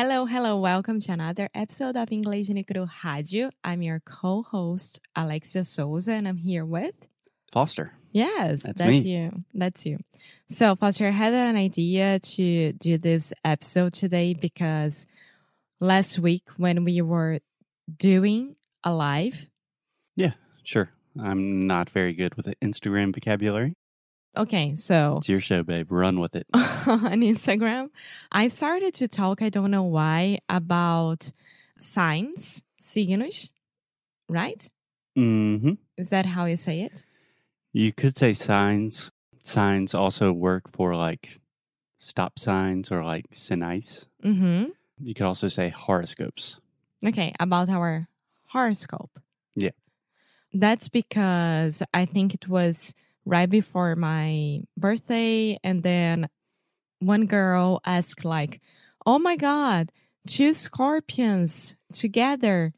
Hello, hello. Welcome to another episode of Inglês no Cru Rádio. I'm your co-host, Alexia Souza, and I'm here with... Foster. Yes, That's that's, you. That's you. So, Foster I had an idea to do this episode today because last week when we were doing a live, Yeah, Sure. I'm not very good with the Instagram vocabulary. Okay, so It's your show, babe. Run with it. on Instagram, I started to talk, I don't know why, about signs, signos, right? hmm Is that how you say it? You could say signs. Signs also work for like stop signs or like sinais. Mm-hmm. You could also say horoscopes. Okay, about our horoscope. Yeah. That's because I think it was right before my birthday, and then one girl asked, like, oh my God, two scorpions together.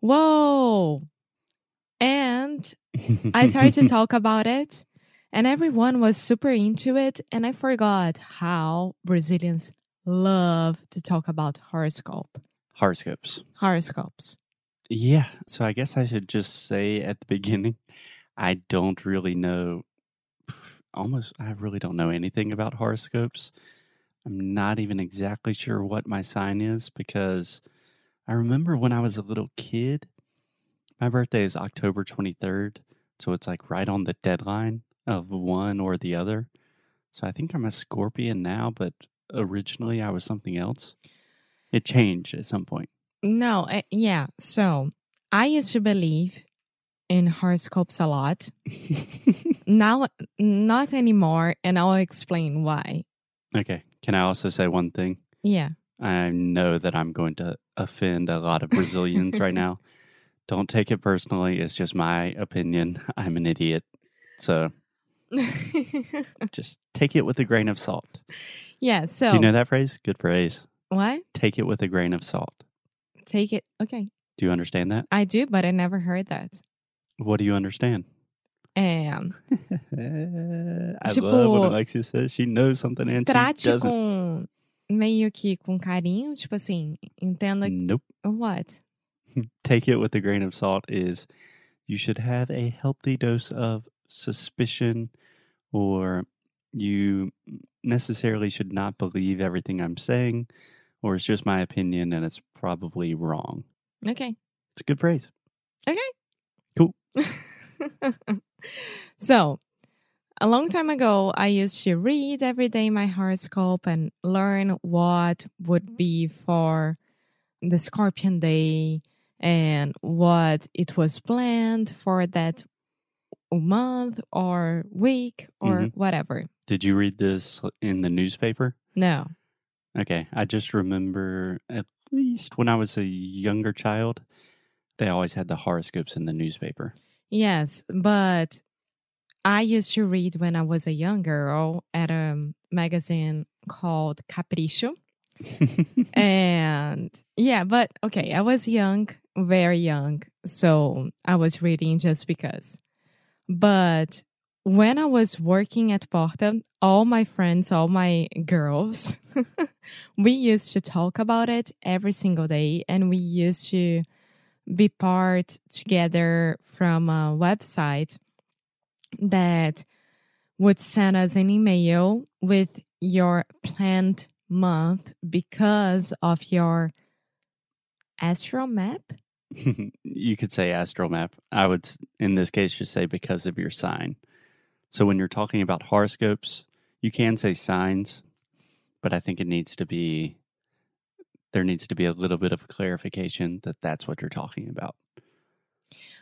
Whoa. And I started to talk about it, and everyone was super into it. And I forgot how Brazilians love to talk about horoscope, horoscopes. horoscopes. Yeah. So I guess I should just say at the beginning, I don't really know. Almost, I really don't know anything about horoscopes. I'm not even exactly sure what my sign is because I remember when I was a little kid, my birthday is October 23rd. So it's like right on the deadline of one or the other. So I think I'm a scorpion now, but originally I was something else. It changed at some point. No, uh, yeah. So I used to believe in horoscopes a lot. Now, not anymore. And I'll explain why. Okay. Can I also say one thing? Yeah. I know that I'm going to offend a lot of Brazilians right now. Don't take it personally. It's just my opinion. I'm an idiot. So just take it with a grain of salt. yeah. So, Do you know that phrase? Good phrase. what? Take it with a grain of salt. Take it. Okay. Do you understand that? I do, but I never heard that. What do you understand? I Tipo, love when Alexia says she knows something and she trate doesn't. com meio que com carinho, tipo assim, entenda Nope. what? take it with a grain of salt is you should have a healthy dose of suspicion or you necessarily should not believe everything I'm saying or it's just my opinion and it's probably wrong. Okay. It's a good phrase. so, a long time ago, I used to read every day my horoscope and learn what would be for the Scorpion day and what it was planned for that month or week or Mhm. whatever. Did you read this in the newspaper? No. Okay. I just remember at least when I was a younger child, they always had the horoscopes in the newspaper. Yes, but I used to read when I was a young girl at a magazine called Capricho. and yeah, but okay, I was young, very young, so I was reading just because. But when I was working at Porta, all my friends, all my girls, we used to talk about it every single day, and we used to be part together from a website that would send us an email with your planned month because of your astral map. you could say astromap. I would, in this case, just say because of your sign. So when you're talking about horoscopes, you can say signs, but I think it needs to be, there needs to be a little bit of clarification that that's what you're talking about.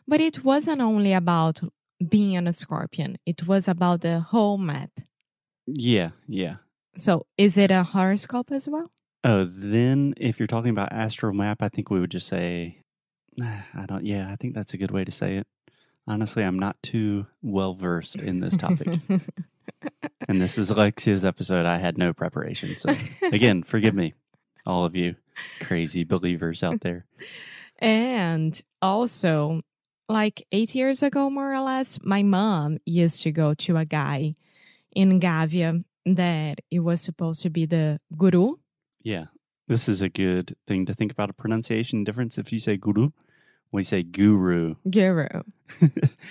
But it wasn't only about being on a scorpion, it was about the whole map. Yeah, yeah. So is it a horoscope as well? Oh, then if you're talking about astral map, I think we would just say, I don't, yeah, I think that's a good way to say it. Honestly, I'm not too well versed in this topic. and this is Alexia's episode. I had no preparation. So, again, forgive me, all of you crazy believers out there. And also, like eight years ago, more or less, my mom used to go to a guy in Gávea that it was supposed to be the guru. Yeah. This is a good thing to think about a pronunciation difference. If you say guru, we say guru. Guru.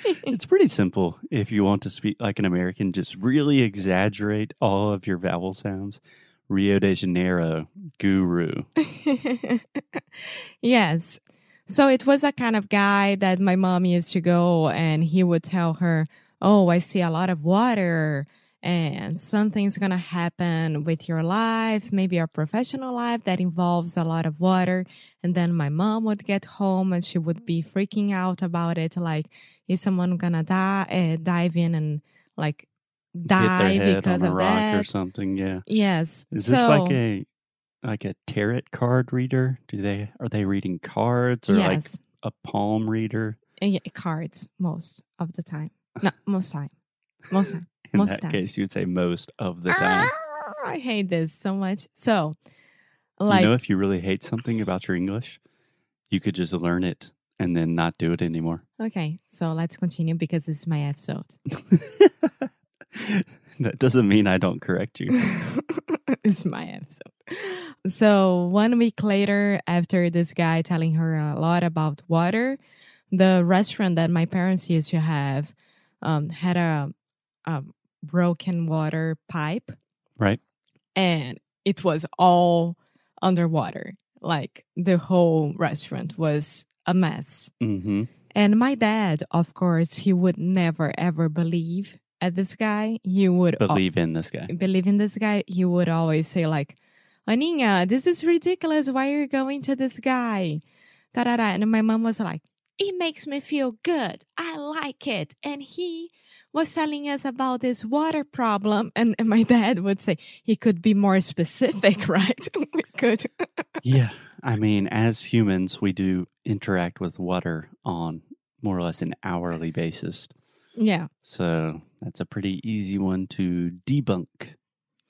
it's pretty simple. If you want to speak like an American, just really exaggerate all of your vowel sounds. Rio de Janeiro, guru. yes. So it was a kind of guy that my mom used to go and he would tell her, Oh, I see a lot of water and something's going to happen with your life, maybe your professional life that involves a lot of water. And then my mom would get home and she would be freaking out about it. Like, is someone going to die, uh, dive in and like die Hit their head because on a of rock that? or something. Yeah. Yes. Is so, this like a like a tarot card reader? Do they are they reading cards or like a palm reader? Uh, yeah, cards most of the time. No, most time. Most time. In Most that time. case, you would say most of the time. Ah, I hate this so much. So, like, you know, if you really hate something about your English, you could just learn it and then not do it anymore. okay, so let's continue because this is my episode. that doesn't mean I don't correct you. it's my episode. So, one week later, after this guy telling her a lot about water, the restaurant that my parents used to have um, had a, a broken water pipe. Right. and it was all underwater. Like the whole restaurant was a mess. hmm And my dad, of course, he would never ever believe at this guy. He would al- Believe in this guy. believe in this guy. He would always say like, "Aninha, this is ridiculous. Why are you going to this guy?" Da da da. And my mom was like, "It makes me feel good. I like it." And he was telling us about this water problem, and, and my dad would say he could be more specific, right? we could. yeah. I mean, as humans, we do interact with water on more or less an hourly basis. yeah. So that's a pretty easy one to debunk.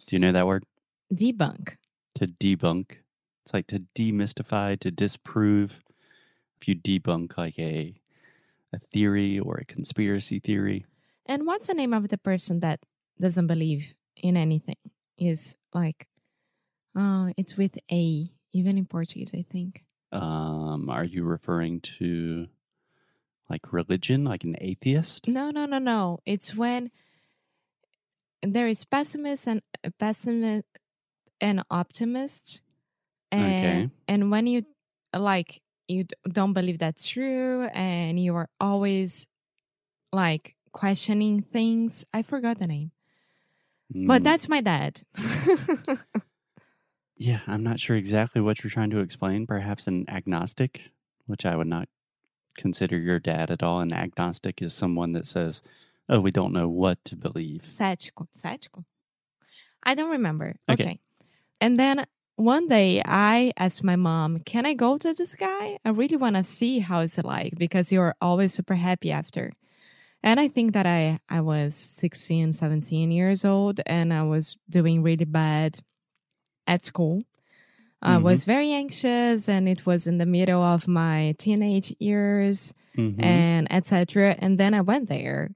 Do you know that word? Debunk. To debunk. It's like to demystify, to disprove. If you debunk like a a theory or a conspiracy theory. And what's the name of the person that doesn't believe in anything? Is like, oh, it's with A, even in Portuguese, I think. Um, are you referring to like religion, like an atheist? No, no, no, no. It's when there is pessimist and pessimist and optimist, and Okay. and when you like you don't believe that's true, and you are always like questioning things. I forgot the name, but Mm, that's my dad. yeah, I'm not sure exactly what you're trying to explain. Perhaps an agnostic, which I would not consider your dad at all. An agnostic is someone that says, "Oh, we don't know what to believe." Cético. Cético? I don't remember. Okay. Okay. And then one day I asked my mom, Can I go to this guy? I really want to see how it's like because you're always super happy after. And I think that I, I was 16, 17 years old and I was doing really bad at school. I Mhm. was very anxious and it was in the middle of my teenage years Mhm. and etc. And then I went there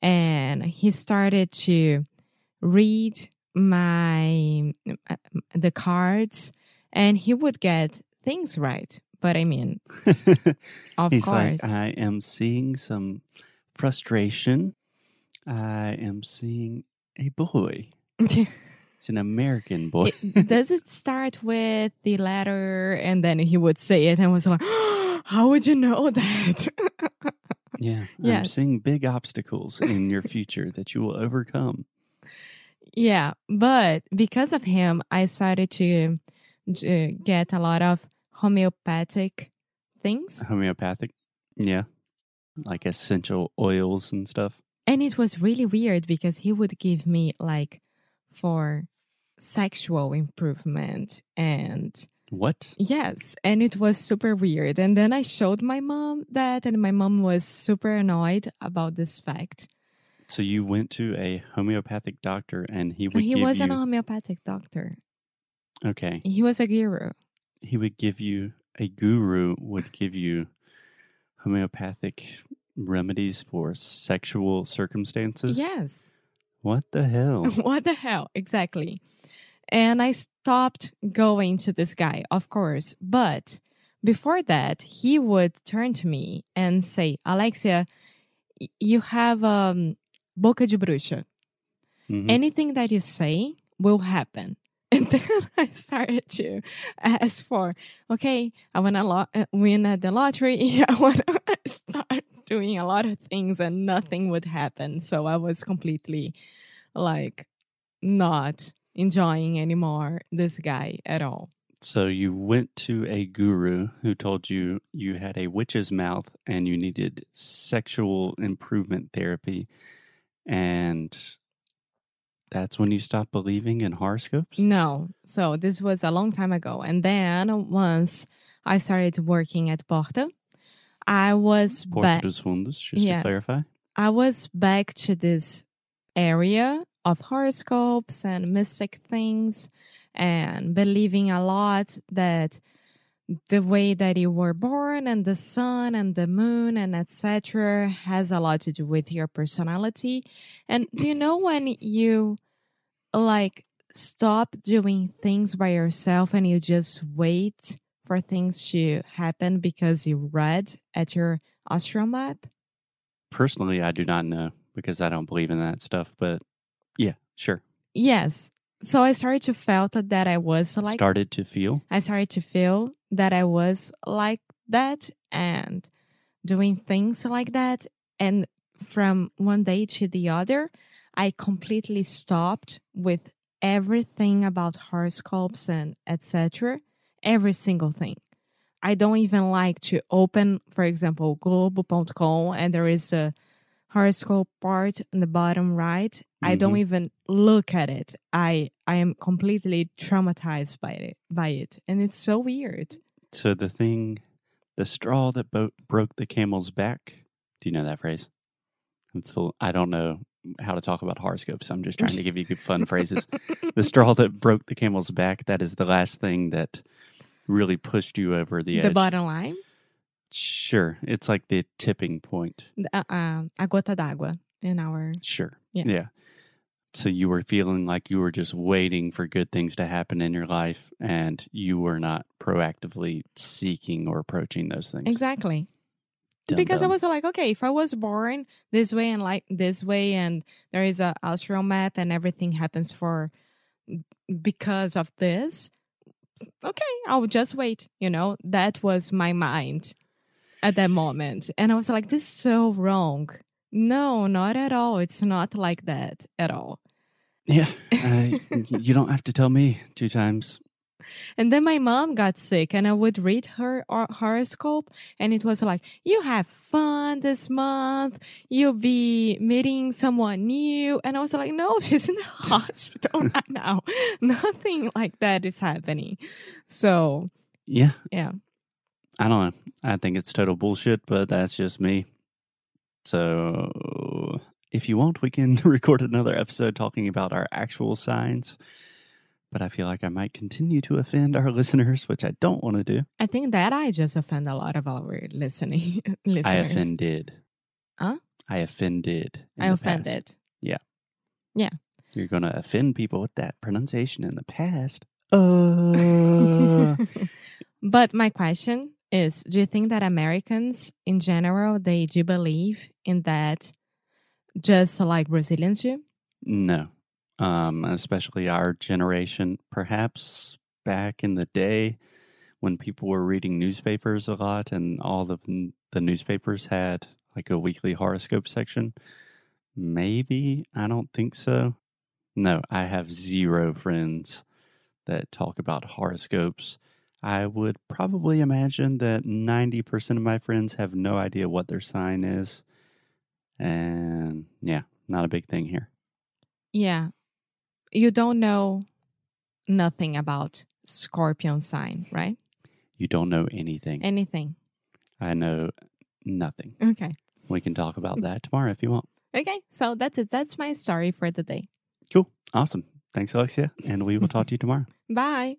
and he started to read my uh, the cards and he would get things right. But I mean, of He's course. like, I am seeing some frustration. I am seeing a boy. It's an American boy. It- does it start with the letter and then he would say it and was like, How would you know that? yeah. I'm seeing big obstacles in your future that you will overcome. Yeah, but because of him, I started to, to get a lot of homeopathic things. Homeopathic. Yeah. Like essential oils and stuff. And it was really weird because he would give me like for sexual improvement and What? yes, and it was super weird. And then I showed my mom that and my mom was super annoyed about this fact. So you went to a homeopathic doctor and he would he give wasn't you a homeopathic doctor. Okay. He was a guru. He would give you a guru would give you homeopathic remedies for sexual circumstances. Yes. What the hell? what the hell? Exactly. And I stopped going to this guy, of course. But before that, he would turn to me and say, Alexia, you have um, boca de bruxa. Mhm. Anything that you say will happen. And then I started to ask for, okay, I want to lo- uh, win at the lottery. I want to start doing a lot of things and nothing would happen. So I was completely like not enjoying anymore this guy at all. So you went to a guru who told you you had a witch's mouth and you needed sexual improvement therapy, and that's when you stopped believing in horoscopes. No. So this was a long time ago. And then once I started working at Porta, I was Porta dos Fundos, just to clarify. I was back to this area of horoscopes and mystic things and believing a lot that the way that you were born and the sun and the moon and etc has a lot to do with your personality and do you know when you like stop doing things by yourself and you just wait for things to happen because you read at your astral map Personally, I do not know because I don't believe in that stuff. But yeah, sure. Yes. So I started to felt that I was like Started to feel. I started to feel that I was like that and doing things like that and from one day to the other I completely stopped with everything about horoscopes and etc every single thing. I don't even like to open for example globo.com and there is a horoscope part in the bottom right. I don't Mhm. even look at it. I I am completely traumatized by it by it. And it's so weird. So the thing, the straw that bo- broke the camel's back. Do you know that phrase? I'm full. I don't know how to talk about horoscopes. I'm just trying to give you good fun phrases. The straw that broke the camel's back. That is the last thing that really pushed you over the edge. The, bottom line, Sure, it's like the tipping point. uh, uh, a gota d'água in our Sure. Yeah. yeah. So you were feeling like you were just waiting for good things to happen in your life, and you were not proactively seeking or approaching those things. Exactly. Because I was like, okay, if I was born this way and like this way, and there is a astral map and everything happens for because of this, okay, I'll just wait. You know, that was my mind at that moment, and I was like, this is so wrong. No, not at all. It's not like that at all. Yeah, uh, you don't have to tell me two times. And then my mom got sick, and I would read her horoscope, and it was like, "You have fun this month. You'll be meeting someone new." And I was like, "No, she's in the hospital right now. Nothing like that is happening." So Yeah, yeah, I don't know. I think it's total bullshit, but that's just me. So, if you want, we can record another episode talking about our actual signs. But I feel like I might continue to offend our listeners, which I don't want to do. I think that I just offend a lot of our listening listeners. I offended. Huh? I offended. I the past. offended. You're going to offend people with that pronunciation in the past. Uh, but my question is do you think that americans in general they do believe in that just like brazilians do no. Um, especially our generation, perhaps back in the day when people were reading newspapers a lot and all the the newspapers had like a weekly horoscope section. Maybe, I don't think so. No, I have zero friends that talk about horoscopes. I would probably imagine that 90% of my friends have no idea what their sign is. And yeah, not a big thing here. yeah you don't know nothing about scorpion sign right You don't know anything. anything I know nothing. okay We can talk about mm. that tomorrow if you want. okay so that's it that's my story for the day Cool. Awesome. Thanks, Alexia. And we will talk to you tomorrow. bye